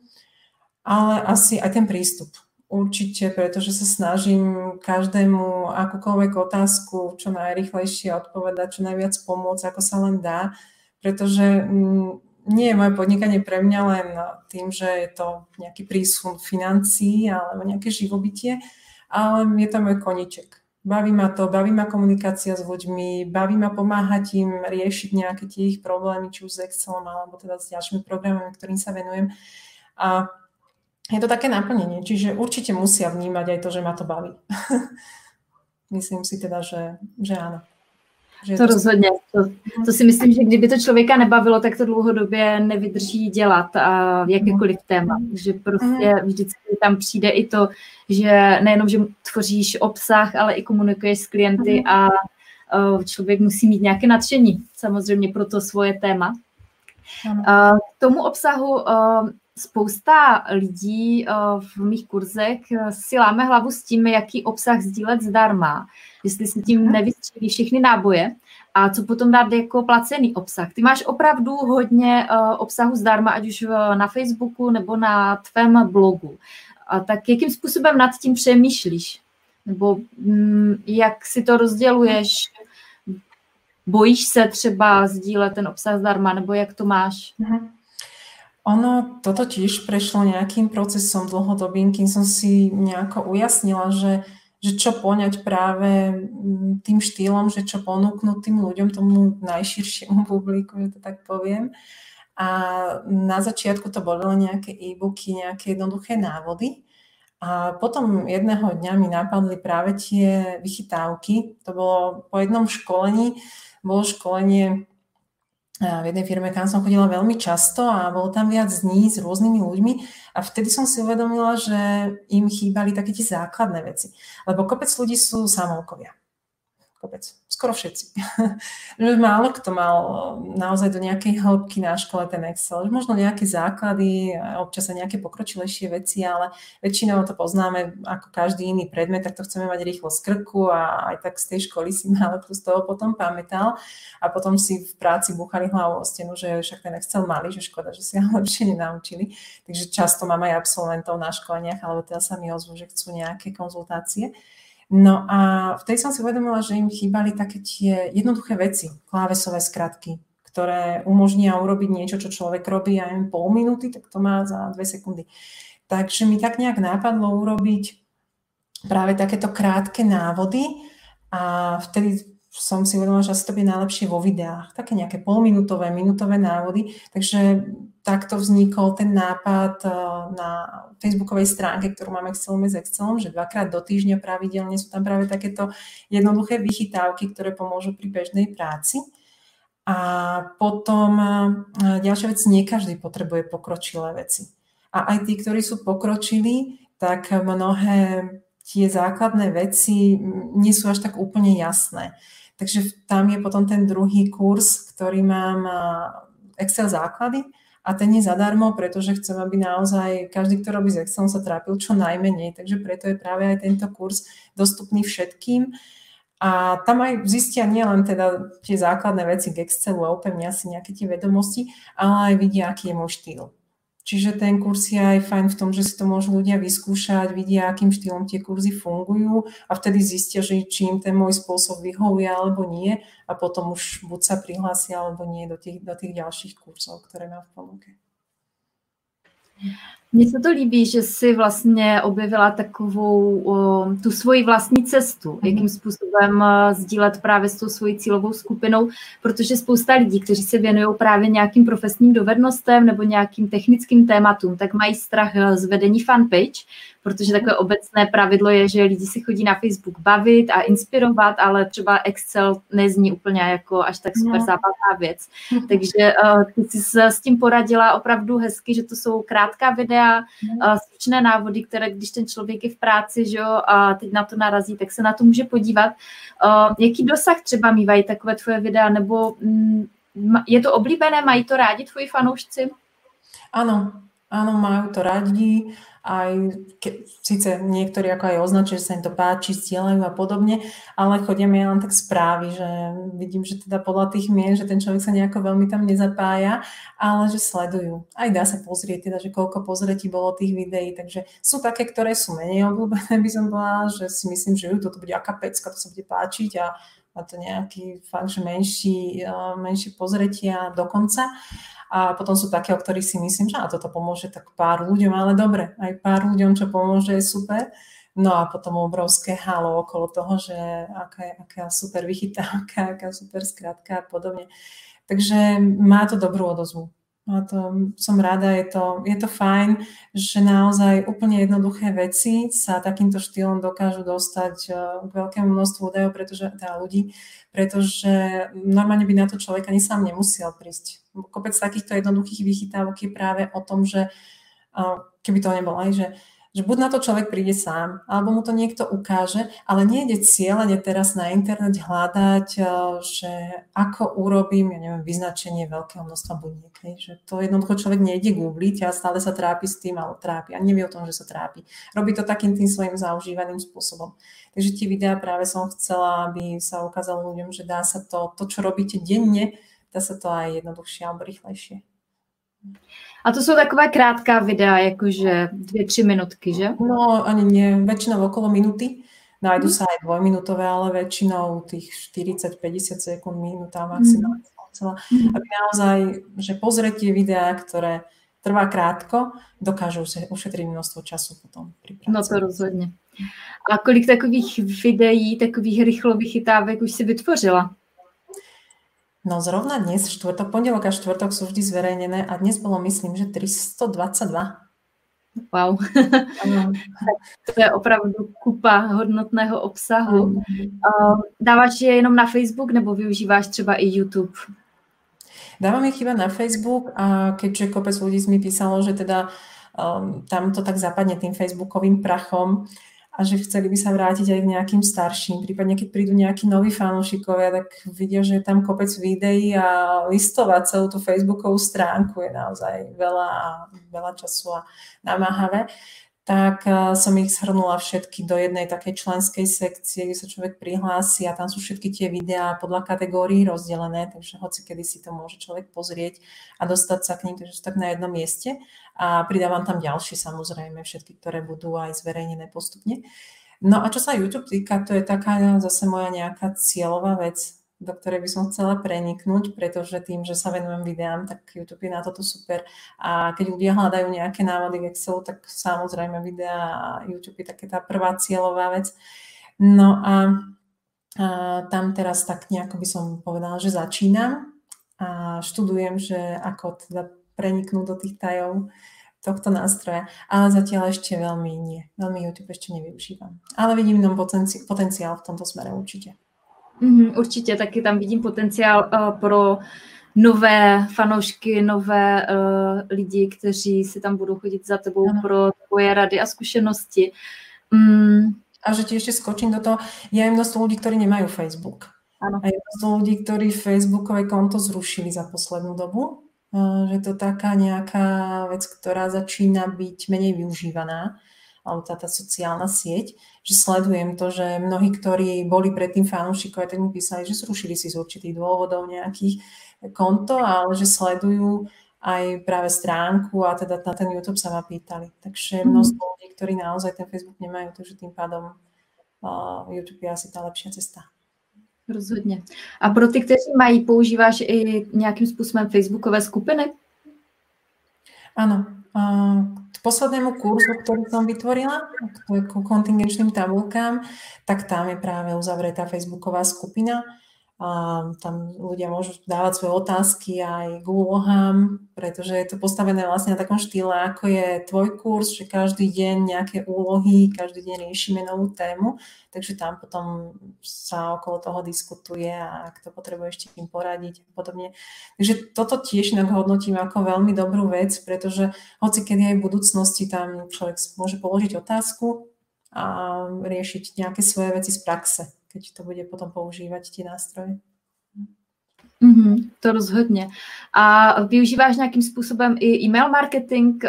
ale asi aj ten prístup. Určite, pretože sa snažím každému akúkoľvek otázku čo najrychlejšie odpovedať, čo najviac pomôcť, ako sa len dá, pretože mm, nie je moje podnikanie pre mňa len tým, že je to nejaký prísun financií alebo nejaké živobytie, ale je to môj koniček. Baví ma to, baví ma komunikácia s ľuďmi, baví ma pomáhať im riešiť nejaké tie ich problémy, či už s Excelom alebo teda s ďalšími programami, ktorým sa venujem. A je to také naplnenie, čiže určite musia vnímať aj to, že ma to baví. myslím si teda, že, že áno. Že to, to rozhodně. To, to si myslím, že kdyby to člověka nebavilo, tak to dlouhodobě nevydrží dělat a jakékoliv téma. Že prostě mhm. vždycky tam přijde i to, že nejenom, že tvoříš obsah, ale i komunikuješ s klienty mhm. a člověk musí mít nějaké nadšení samozřejmě pro to svoje téma. K tomu obsahu spousta lidí eh, v mých kurzech eh, si láme hlavu s tím, jaký obsah sdílet zdarma, jestli si tím mhm. nevystřílí všechny náboje a co potom dát jako placený obsah. Ty máš opravdu hodně eh, obsahu zdarma, ať už na Facebooku nebo na tvém blogu. A tak jakým způsobem nad tím přemýšlíš? Nebo mm, jak si to rozděluješ? Bojíš se třeba sdílet ten obsah zdarma, nebo jak to máš? Uh-huh. Ono toto tiež prešlo nejakým procesom dlhodobým, kým som si nejako ujasnila, že, že čo poňať práve mm, tým štýlom, že čo ponúknuť tým ľuďom, tomu najširšiemu publiku, že to tak poviem. A na začiatku to boli nejaké e-booky, nejaké jednoduché návody. A potom jedného dňa mi napadli práve tie vychytávky. To bolo po jednom školení, bolo školenie v jednej firme, kam som chodila veľmi často a bolo tam viac dní s rôznymi ľuďmi a vtedy som si uvedomila, že im chýbali také tie základné veci. Lebo kopec ľudí sú samovkovia kopec, skoro všetci. že málo kto mal naozaj do nejakej hĺbky na škole ten Excel, možno nejaké základy, občas aj nejaké pokročilejšie veci, ale väčšinou to poznáme ako každý iný predmet, tak to chceme mať rýchlo z krku a aj tak z tej školy si málo kto z toho potom pamätal a potom si v práci buchali hlavu o stenu, že však ten Excel mali, že škoda, že si ho lepšie nenaučili. Takže často mám aj absolventov na školeniach, alebo teda sa mi ozvu, že chcú nejaké konzultácie. No a vtedy som si uvedomila, že im chýbali také tie jednoduché veci, klávesové skratky, ktoré umožnia urobiť niečo, čo človek robí aj len pol minúty, tak to má za dve sekundy. Takže mi tak nejak nápadlo urobiť práve takéto krátke návody a vtedy som si uvedomila, že asi to bude najlepšie vo videách. Také nejaké polminútové, minútové návody. Takže takto vznikol ten nápad eh, na facebookovej stránke, ktorú máme Excelom s Excelom, že dvakrát do týždňa pravidelne sú tam práve takéto jednoduché vychytávky, ktoré pomôžu pri bežnej práci. A potom eh, ďalšia vec, nie každý potrebuje pokročilé veci. A aj tí, ktorí sú pokročili, tak mnohé tie základné veci nie sú až tak úplne jasné. Takže tam je potom ten druhý kurz, ktorý mám Excel základy, a ten je zadarmo, pretože chcem, aby naozaj každý, kto robí s Excelom, sa trápil čo najmenej. Takže preto je práve aj tento kurz dostupný všetkým. A tam aj zistia nielen teda tie základné veci k Excelu a upevnia si nejaké tie vedomosti, ale aj vidia, aký je môj štýl. Čiže ten kurz je aj fajn v tom, že si to môžu ľudia vyskúšať, vidia, akým štýlom tie kurzy fungujú a vtedy zistia, že či im ten môj spôsob vyhovuje alebo nie a potom už buď sa prihlásia alebo nie do tých, do tých ďalších kurzov, ktoré má v ponuke. Mně se to líbí, že si vlastně objevila takovou tu svoji vlastní cestu, mm-hmm. jakým způsobem sdílet právě s tou svojí cílovou skupinou, protože spousta lidí, kteří se věnují právě nějakým profesním dovednostem nebo nějakým technickým tématům, tak mají strach z vedení fanpage, protože takové obecné pravidlo je, že lidi si chodí na Facebook bavit a inspirovat, ale třeba Excel nezní úplně jako až tak super no. zábavná věc. Takže uh, ty jsi se s tím poradila opravdu hezky, že to jsou krátká videa, uh, stručné návody, které když ten člověk je v práci, že jo, a teď na to narazí, tak se na to může podívat. Uh, jaký dosah třeba mývají takové tvoje videa, nebo um, je to oblíbené, mají to rádi tvoji fanoušci? Áno, áno, majú to radi aj ke, síce niektorí ako aj označujú, že sa im to páči, zdieľajú a podobne, ale chodia mi len tak správy, že vidím, že teda podľa tých mien, že ten človek sa nejako veľmi tam nezapája, ale že sledujú. Aj dá sa pozrieť teda, že koľko pozretí bolo tých videí, takže sú také, ktoré sú menej obľúbené, by som bola, že si myslím, že ju, toto bude aká pecka, to sa bude páčiť a má to nejaký fakt, že menší, menší pozretia dokonca. A potom sú také, o ktorých si myslím, že na toto pomôže tak pár ľuďom, ale dobre, aj pár ľuďom, čo pomôže, je super. No a potom obrovské halo okolo toho, že aká, aká super vychytávka, aká super skratka a podobne. Takže má to dobrú odozvu. A to som rada, je to, je to fajn, že naozaj úplne jednoduché veci sa takýmto štýlom dokážu dostať eh, k veľkému množstvu údajov, pretože, teda ľudí, pretože normálne by na to človek ani sám nemusel prísť. Kopec takýchto jednoduchých vychytávok je práve o tom, že keby to nebolo aj, že že buď na to človek príde sám, alebo mu to niekto ukáže, ale nejde cieľene teraz na internet hľadať, že ako urobím, ja neviem, vyznačenie veľkého množstva buniek. Že to jednoducho človek nejde googliť a stále sa trápi s tým, ale trápi a nevie o tom, že sa trápi. Robí to takým tým svojim zaužívaným spôsobom. Takže tie videá práve som chcela, aby sa ukázalo ľuďom, že dá sa to, to, čo robíte denne, dá sa to aj jednoduchšie alebo rýchlejšie. A to jsou takové krátká videa, jakože dvě, tři minutky, že? No, ani nie, väčšinou okolo minuty. Nájdu sa aj dvojminútové, ale väčšinou tých 40-50 sekúnd, minúta maximálne. Mm. Aby naozaj, že pozretie videá, ktoré trvá krátko, dokážu ušetriť množstvo času potom pri práci. No to rozhodně. A kolik takových videí, takových rychlo vychytávek už si vytvořila? No zrovna dnes, štvrtok, pondelok a štvrtok sú vždy zverejnené a dnes bolo myslím, že 322. Wow. to je opravdu kupa hodnotného obsahu. Dáváš je jenom na Facebook nebo využíváš třeba i YouTube? Dávam ich iba na Facebook a keďže kopec ľudí mi písalo, že teda um, tam to tak zapadne tým facebookovým prachom, a že chceli by sa vrátiť aj k nejakým starším. Prípadne, keď prídu nejakí noví fanúšikovia, tak vidia, že je tam kopec videí a listovať celú tú facebookovú stránku je naozaj veľa, veľa času a namáhavé tak eh, som ich zhrnula všetky do jednej takej členskej sekcie, kde sa človek prihlási a tam sú všetky tie videá podľa kategórií rozdelené, takže hoci kedy si to môže človek pozrieť a dostať sa k ním, takže sú tak na jednom mieste a pridávam tam ďalšie samozrejme, všetky, ktoré budú aj zverejnené postupne. No a čo sa YouTube týka, to je taká zase moja nejaká cieľová vec, do ktorej by som chcela preniknúť, pretože tým, že sa venujem videám, tak YouTube je na toto super. A keď ľudia hľadajú nejaké návody v Excelu, tak samozrejme videá a YouTube je také tá prvá cieľová vec. No a, a tam teraz tak nejako by som povedala, že začínam a študujem, že ako teda preniknúť do tých tajov tohto nástroja, ale zatiaľ ešte veľmi nie. Veľmi YouTube ešte nevyužívam. Ale vidím tam potenciál v tomto smere určite. Mm, určitě, taky tam vidím potenciál uh, pro nové fanoušky, nové uh, lidi, kteří si tam budou chodit za tebou ano. pro tvoje rady a zkušenosti. Mm. A že ti ešte skočím do toho, je aj množstvo ľudí, ktorí nemajú Facebook. Ano. A je množstvo ľudí, ktorí Facebookové konto zrušili za poslednú dobu. Uh, že to taká nejaká vec, ktorá začína byť menej využívaná alebo tá, tá sociálna sieť, že sledujem to, že mnohí, ktorí boli predtým fanúšikovia, tak mi písali, že zrušili si z určitých dôvodov nejakých konto, ale že sledujú aj práve stránku a teda na ten YouTube sa ma pýtali. Takže mhm. množstvo ľudí, ktorí naozaj ten Facebook nemajú, takže tým pádom uh, YouTube je asi tá lepšia cesta. Rozhodně. A pro ty, kteří mají, používáš i nějakým způsobem Facebookové skupiny? Áno. Poslednému kurzu, ktorý som vytvorila, k kontingenčným tabulkám, tak tam je práve uzavretá facebooková skupina a tam ľudia môžu dávať svoje otázky aj k úlohám, pretože je to postavené vlastne na takom štýle, ako je tvoj kurz, že každý deň nejaké úlohy, každý deň riešime novú tému, takže tam potom sa okolo toho diskutuje a ak to potrebuje ešte im poradiť a podobne. Takže toto tiež inak hodnotím ako veľmi dobrú vec, pretože hoci kedy aj v budúcnosti tam človek môže položiť otázku a riešiť nejaké svoje veci z praxe keď to bude potom používať tie nástroje. Mm-hmm, to rozhodně. A využíváš nějakým způsobem i e-mail marketing?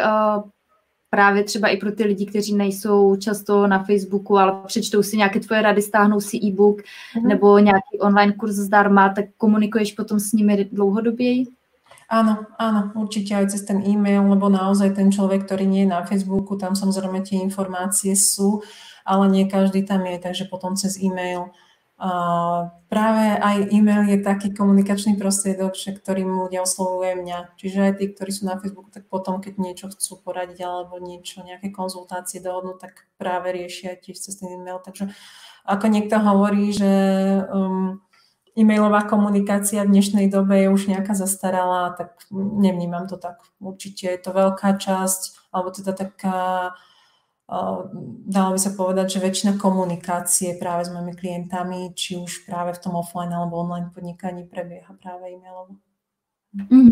právě třeba i pro ty lidi, kteří nejsou často na Facebooku, ale přečtou si nějaké tvoje rady, stáhnou si e-book mm. nebo nějaký online kurz zdarma, tak komunikuješ potom s nimi dlouhodoběji? Áno, áno, určite aj cez ten e-mail, lebo naozaj ten človek, ktorý nie je na Facebooku, tam samozrejme tie informácie sú, ale nie každý tam je, takže potom cez e-mail Uh, práve aj e-mail je taký komunikačný prostriedok, ktorým ľudia oslovujú mňa. Čiže aj tí, ktorí sú na Facebooku, tak potom, keď niečo chcú poradiť alebo niečo, nejaké konzultácie dohodnú, tak práve riešia tiež cez ten e-mail. Takže ako niekto hovorí, že um, e-mailová komunikácia v dnešnej dobe je už nejaká zastaralá, tak nevnímam to tak. Určite je to veľká časť, alebo teda taká dalo by sa povedať, že väčšina komunikácie práve s mojimi klientami, či už práve v tom offline alebo online podnikaní prebieha práve e-mailovo. Mm.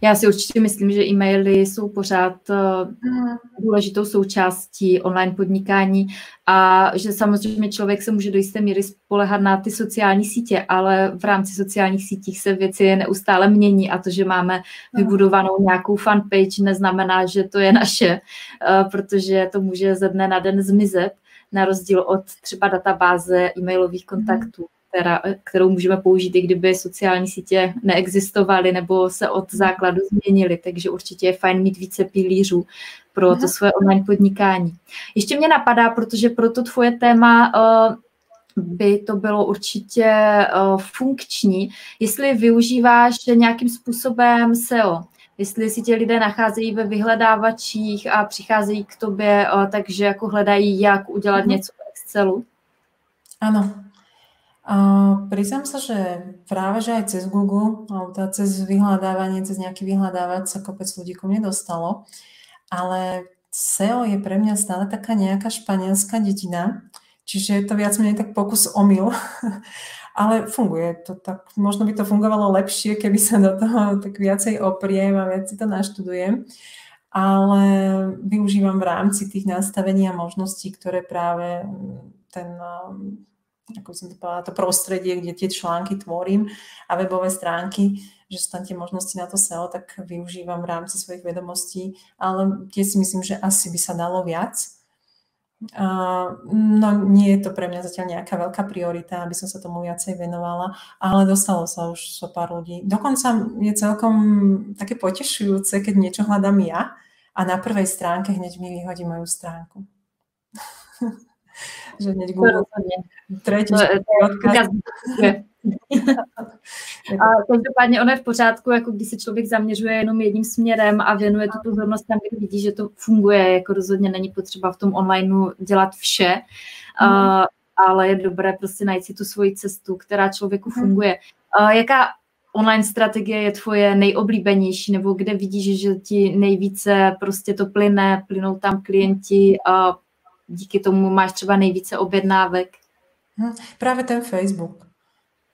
Já si určitě myslím, že e-maily jsou pořád mm. důležitou součástí online podnikání a že samozřejmě člověk se může do jisté míry spolehat na ty sociální sítě, ale v rámci sociálních sítích se věci neustále mění a to, že máme vybudovanou nějakou fanpage, neznamená, že to je naše, eh, protože to může ze dne na den zmizet, na rozdíl od třeba databáze e-mailových kontaktů která, kterou můžeme použít, i kdyby sociální sítě neexistovaly nebo se od základu změnily. Takže určitě je fajn mít více pilířů pro to své online podnikání. Ještě mě napadá, protože pro to tvoje téma uh, by to bylo určitě uh, funkční, jestli využíváš nějakým způsobem SEO, jestli si tě lidé nacházejí ve vyhledávačích a přicházejí k tobě, uh, takže jako hledají, jak udělat mm-hmm. něco v Excelu. Ano, Uh, priznám sa, že práve že aj cez Google, alebo teda cez vyhľadávanie, cez nejaký vyhľadávač sa kopec ľudí ku mne dostalo, ale SEO je pre mňa stále taká nejaká španielská dedina, čiže je to viac menej tak pokus omyl, ale funguje to tak. Možno by to fungovalo lepšie, keby sa do toho tak viacej opriem a viac si to naštudujem, ale využívam v rámci tých nastavení a možností, ktoré práve ten ako som to povedala, to prostredie, kde tie články tvorím a webové stránky, že sú tam tie možnosti na to SEO, tak využívam v rámci svojich vedomostí, ale tiež si myslím, že asi by sa dalo viac. Uh, no nie je to pre mňa zatiaľ nejaká veľká priorita, aby som sa tomu viacej venovala, ale dostalo sa už so pár ľudí. Dokonca je celkom také potešujúce, keď niečo hľadám ja a na prvej stránke hneď mi vyhodí moju stránku. že hneď Google tretí odkaz. A každopádně ono je v pořádku, jako když se člověk zaměřuje jenom jedním směrem a věnuje tu pozornost tam, kde vidí, že to funguje, jako rozhodně není potřeba v tom onlineu dělat vše, mm. uh, ale je dobré prostě najít si tu svoji cestu, která člověku mm. funguje. Uh, jaká online strategie je tvoje nejoblíbenější, nebo kde vidíš, že ti nejvíce prostě to plyne, plynou tam klienti, uh, díky tomu máš třeba nejvíce objednávek? Hm, práve ten Facebook.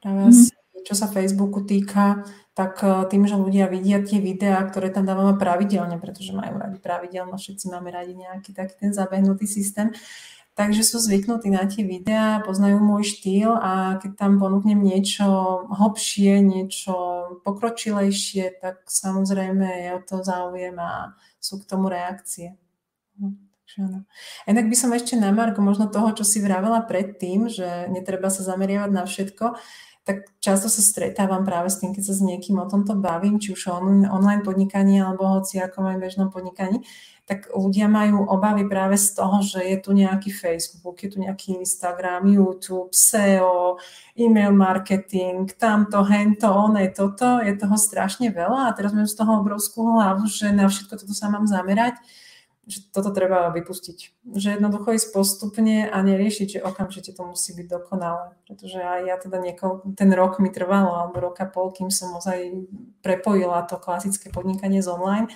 Práve mm. čo sa Facebooku týka, tak eh, tým, že ľudia vidia tie videá, ktoré tam dávame pravidelne, pretože majú radi pravidelno, všetci máme radi nejaký taký ten zabehnutý systém, takže sú zvyknutí na tie videá, poznajú môj štýl a keď tam ponúknem niečo hlbšie, niečo pokročilejšie, tak samozrejme je o to záujem a sú k tomu reakcie. Hm. Áno. Inak by som ešte na Marko možno toho, čo si vravela predtým, že netreba sa zameriavať na všetko, tak často sa stretávam práve s tým, keď sa s niekým o tomto bavím, či už o online podnikaní alebo hoci ako aj bežnom podnikaní, tak ľudia majú obavy práve z toho, že je tu nejaký Facebook, je tu nejaký Instagram, YouTube, SEO, e-mail marketing, tamto, hento, one, toto, je toho strašne veľa a teraz mám z toho obrovskú hlavu, že na všetko toto sa mám zamerať že toto treba vypustiť. Že jednoducho ísť postupne a neriešiť, že okamžite to musí byť dokonalé. Pretože aj ja teda nieko, ten rok mi trvalo, alebo rok a pol, kým som ozaj prepojila to klasické podnikanie z online.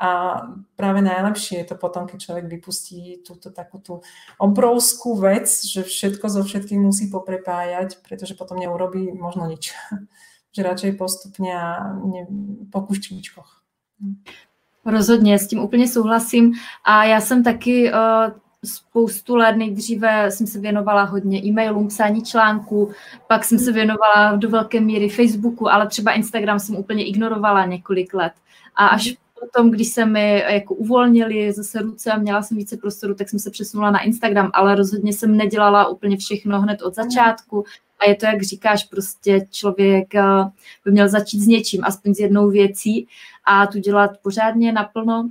A práve najlepšie je to potom, keď človek vypustí túto takú tú obrovskú vec, že všetko so všetkým musí poprepájať, pretože potom neurobí možno nič. že radšej postupne a ne, po kuščičkoch. Rozhodně, s tím úplně souhlasím. A já jsem taky uh, spoustu let nejdříve jsem se věnovala hodně e-mailům, psání článků, pak jsem se věnovala do velké míry Facebooku, ale třeba Instagram jsem úplně ignorovala několik let. A až potom, když se mi jako uvolnili zase ruce a měla jsem více prostoru, tak jsem se přesunula na Instagram, ale rozhodně jsem nedělala úplně všechno hned od začátku. A je to, jak říkáš, prostě člověk eh, by měl začít s něčím, aspoň s jednou věcí a tu dělat pořádně naplno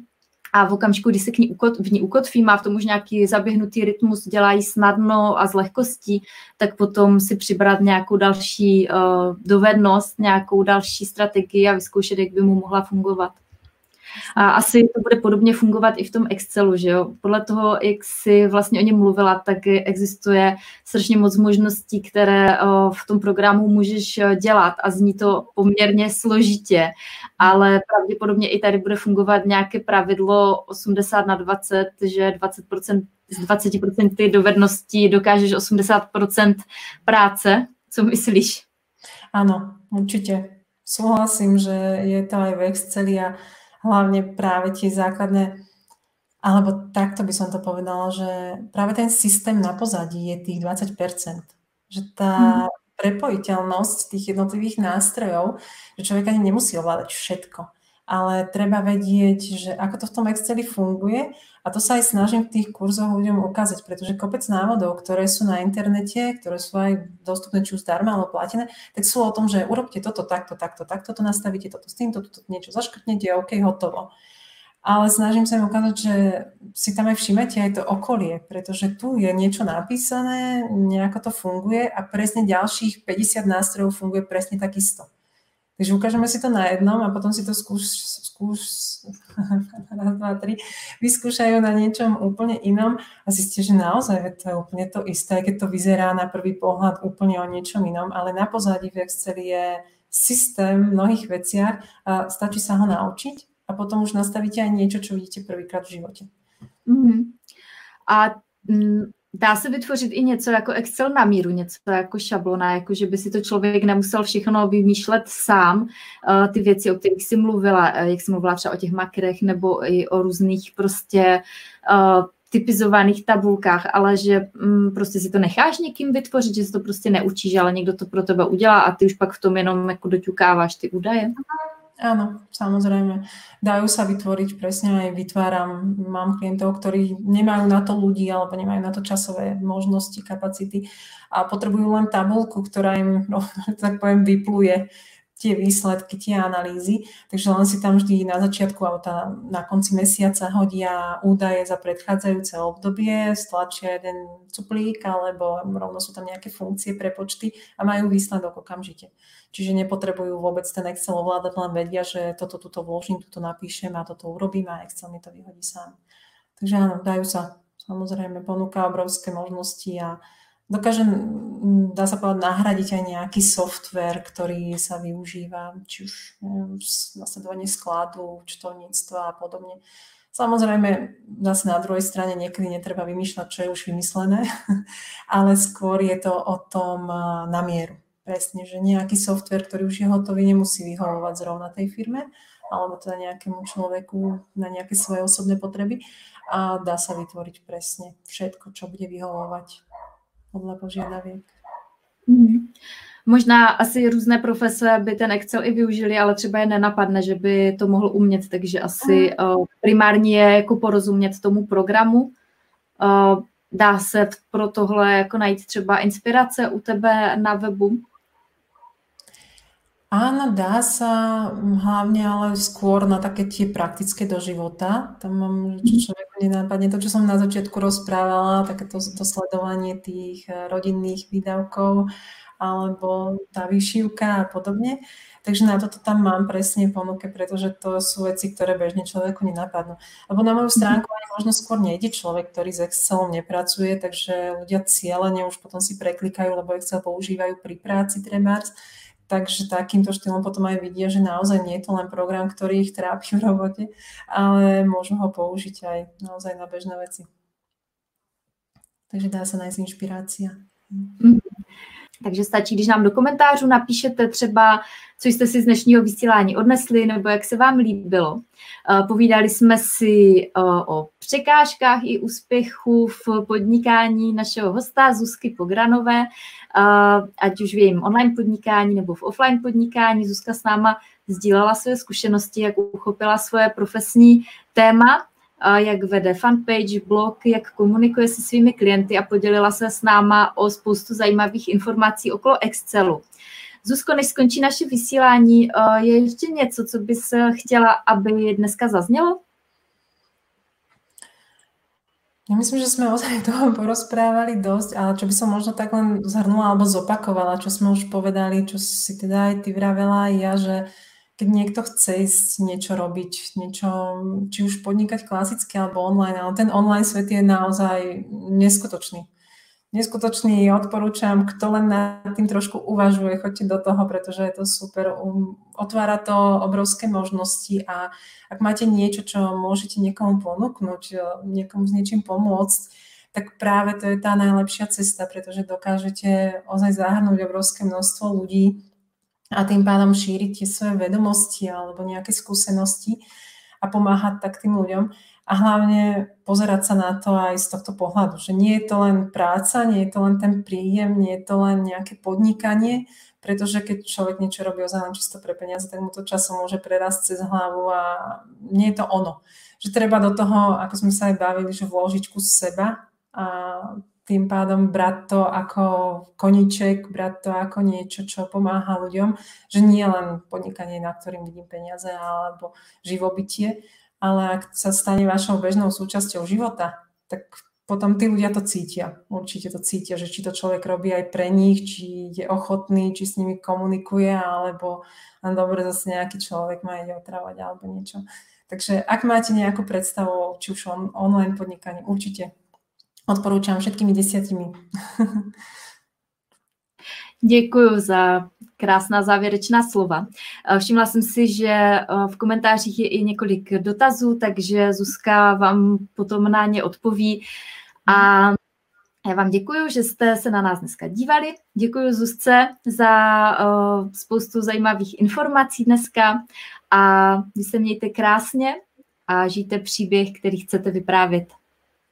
a v okamžiku, kdy se k ní ukot, v ní ukotví, má v tom už nějaký zaběhnutý rytmus, dělají snadno a s lehkostí, tak potom si přibrat nějakou další uh, dovednost, nějakou další strategii a vyzkoušet, jak by mu mohla fungovat. A asi to bude podobně fungovat i v tom Excelu, že jo? Podle toho, jak jsi vlastně o něm mluvila, tak existuje strašně moc možností, které v tom programu můžeš dělat a zní to poměrně složitě, ale pravděpodobně i tady bude fungovat nějaké pravidlo 80 na 20, že 20% z 20% dovedností dokážeš 80% práce. Co myslíš? Áno, určite. Súhlasím, že je to aj v Exceli a hlavne práve tie základné, alebo takto by som to povedala, že práve ten systém na pozadí je tých 20%. Že tá mm. prepojiteľnosť tých jednotlivých nástrojov, že človek ani nemusí ovládať všetko ale treba vedieť, že ako to v tom Exceli funguje a to sa aj snažím v tých kurzoch ľuďom ukázať, pretože kopec návodov, ktoré sú na internete, ktoré sú aj dostupné či už zdarma alebo platené, tak sú o tom, že urobte toto, takto, takto, takto to nastavíte, toto s týmto, toto niečo zaškrtnete, OK, hotovo. Ale snažím sa im ukázať, že si tam aj všimete aj to okolie, pretože tu je niečo napísané, nejako to funguje a presne ďalších 50 nástrojov funguje presne takisto. Takže ukážeme si to na jednom a potom si to skúš, skúš raz, dva, tri, vyskúšajú na niečom úplne inom a zistia, že naozaj to je úplne to isté, keď to vyzerá na prvý pohľad úplne o niečom inom, ale na pozadí v Exceli je systém v mnohých veciach a stačí sa ho naučiť a potom už nastavíte aj niečo, čo vidíte prvýkrát v živote. Mm-hmm. A mm, Dá se vytvořit i něco jako Excel na míru, něco jako šablona, jako že by si to člověk nemusel všechno vymýšlet sám, uh, ty věci, o kterých jsi mluvila, uh, jak jsi mluvila třeba o těch makrech nebo i o různých prostě uh, typizovaných tabulkách, ale že um, prostě si to necháš někým vytvořit, že se to prostě neučíš, ale někdo to pro tebe udělá a ty už pak v tom jenom jako doťukáváš ty údaje. Áno, samozrejme. Dajú sa vytvoriť, presne aj vytváram. Mám klientov, ktorí nemajú na to ľudí alebo nemajú na to časové možnosti, kapacity a potrebujú len tabulku, ktorá im, no, tak poviem, vypluje tie výsledky, tie analýzy. Takže len si tam vždy na začiatku alebo tá, na konci mesiaca hodia údaje za predchádzajúce obdobie, stlačia jeden cuplík alebo rovno sú tam nejaké funkcie pre počty a majú výsledok okamžite. Čiže nepotrebujú vôbec ten Excel ovládať, len vedia, že toto tuto vložím, toto napíšem a toto urobím a Excel mi to vyhodí sám. Takže áno, dajú sa. Samozrejme, ponúka obrovské možnosti a dokáže, dá sa povedať, nahradiť aj nejaký software, ktorý sa využíva, či už neviem, nasledovanie skladu, účtovníctva a podobne. Samozrejme, zase na druhej strane niekedy netreba vymýšľať, čo je už vymyslené, ale skôr je to o tom na mieru. Presne, že nejaký software, ktorý už je hotový, nemusí vyhovovať zrovna tej firme, alebo teda nejakému človeku na nejaké svoje osobné potreby a dá sa vytvoriť presne všetko, čo bude vyhovovať podle požiadaviek. Mm. Možná asi různé profese by ten Excel i využili, ale třeba je nenapadne, že by to mohl umět, takže asi uh, primární je jako porozumět tomu programu. Uh, dá se pro tohle jako najít třeba inspirace u tebe na webu? Áno, dá sa, hlavne ale skôr na také tie praktické do života. Tam mám, čo človeku nenápadne, to, čo som na začiatku rozprávala, takéto to sledovanie tých eh, rodinných výdavkov alebo tá vyšívka a podobne. Takže na toto tam mám presne ponuke, pretože to sú veci, ktoré bežne človeku nenapadnú. Lebo na moju mhm. stránku ani možno skôr nejde človek, ktorý s Excelom nepracuje, takže ľudia cieľene už potom si preklikajú, lebo Excel používajú pri práci trebárs Takže takýmto štýlom potom aj vidia, že naozaj nie je to len program, ktorý ich trápi v robote, ale môžu ho použiť aj naozaj na bežné veci. Takže dá se nájsť inšpirácia. Mm. Takže stačí, když nám do komentářů napíšete třeba, co jste si z dnešního vysílání odnesli, nebo jak se vám líbilo. Eh, povídali jsme si eh, o překážkách i úspěchu v podnikání našeho hosta Zuzky Pogranové, ať už v jejím online podnikání nebo v offline podnikání. Zuzka s náma sdílela své zkušenosti, jak uchopila svoje profesní téma, jak vede fanpage, blog, jak komunikuje se svými klienty a podělila se s náma o spoustu zajímavých informací okolo Excelu. Zuzko, než skončí naše vysílání, je ještě něco, co bys chtěla, aby dneska zaznělo? Ja myslím, že sme ozaj toho porozprávali dosť, ale čo by som možno tak len zhrnula alebo zopakovala, čo sme už povedali, čo si teda aj ty vravela aj ja, že keď niekto chce ísť niečo robiť, niečo, či už podnikať klasicky alebo online, ale ten online svet je naozaj neskutočný neskutočný, odporúčam, kto len nad tým trošku uvažuje, choďte do toho, pretože je to super, um, otvára to obrovské možnosti a ak máte niečo, čo môžete niekomu ponúknuť, e, niekomu s niečím pomôcť, tak práve to je tá najlepšia cesta, pretože dokážete ozaj zahrnúť obrovské množstvo ľudí a tým pádom šíriť tie svoje vedomosti alebo nejaké skúsenosti a pomáhať tak tým ľuďom a hlavne pozerať sa na to aj z tohto pohľadu, že nie je to len práca, nie je to len ten príjem, nie je to len nejaké podnikanie, pretože keď človek niečo robí ozaj len čisto pre peniaze, tak mu to časom môže prerásť cez hlavu a nie je to ono. Že treba do toho, ako sme sa aj bavili, že vložiť kus seba a tým pádom brať to ako koniček, brať to ako niečo, čo pomáha ľuďom, že nie len podnikanie, na ktorým vidím peniaze alebo živobytie, ale ak sa stane vašou bežnou súčasťou života, tak potom tí ľudia to cítia. Určite to cítia, že či to človek robí aj pre nich, či je ochotný, či s nimi komunikuje, alebo dobre zase nejaký človek má ide otravať alebo niečo. Takže ak máte nejakú predstavu, či už on, online podnikanie, určite odporúčam všetkými desiatimi. Děkuji za krásná závěrečná slova. Eh, všimla jsem si, že eh, v komentářích je i několik dotazů, takže Zuzka vám potom na ně odpoví. A já vám děkuji, že jste se na nás dneska dívali. Děkuji Zuzce za uh, spoustu zajímavých informací dneska a vy se mějte krásně a žijte příběh, který chcete vyprávět.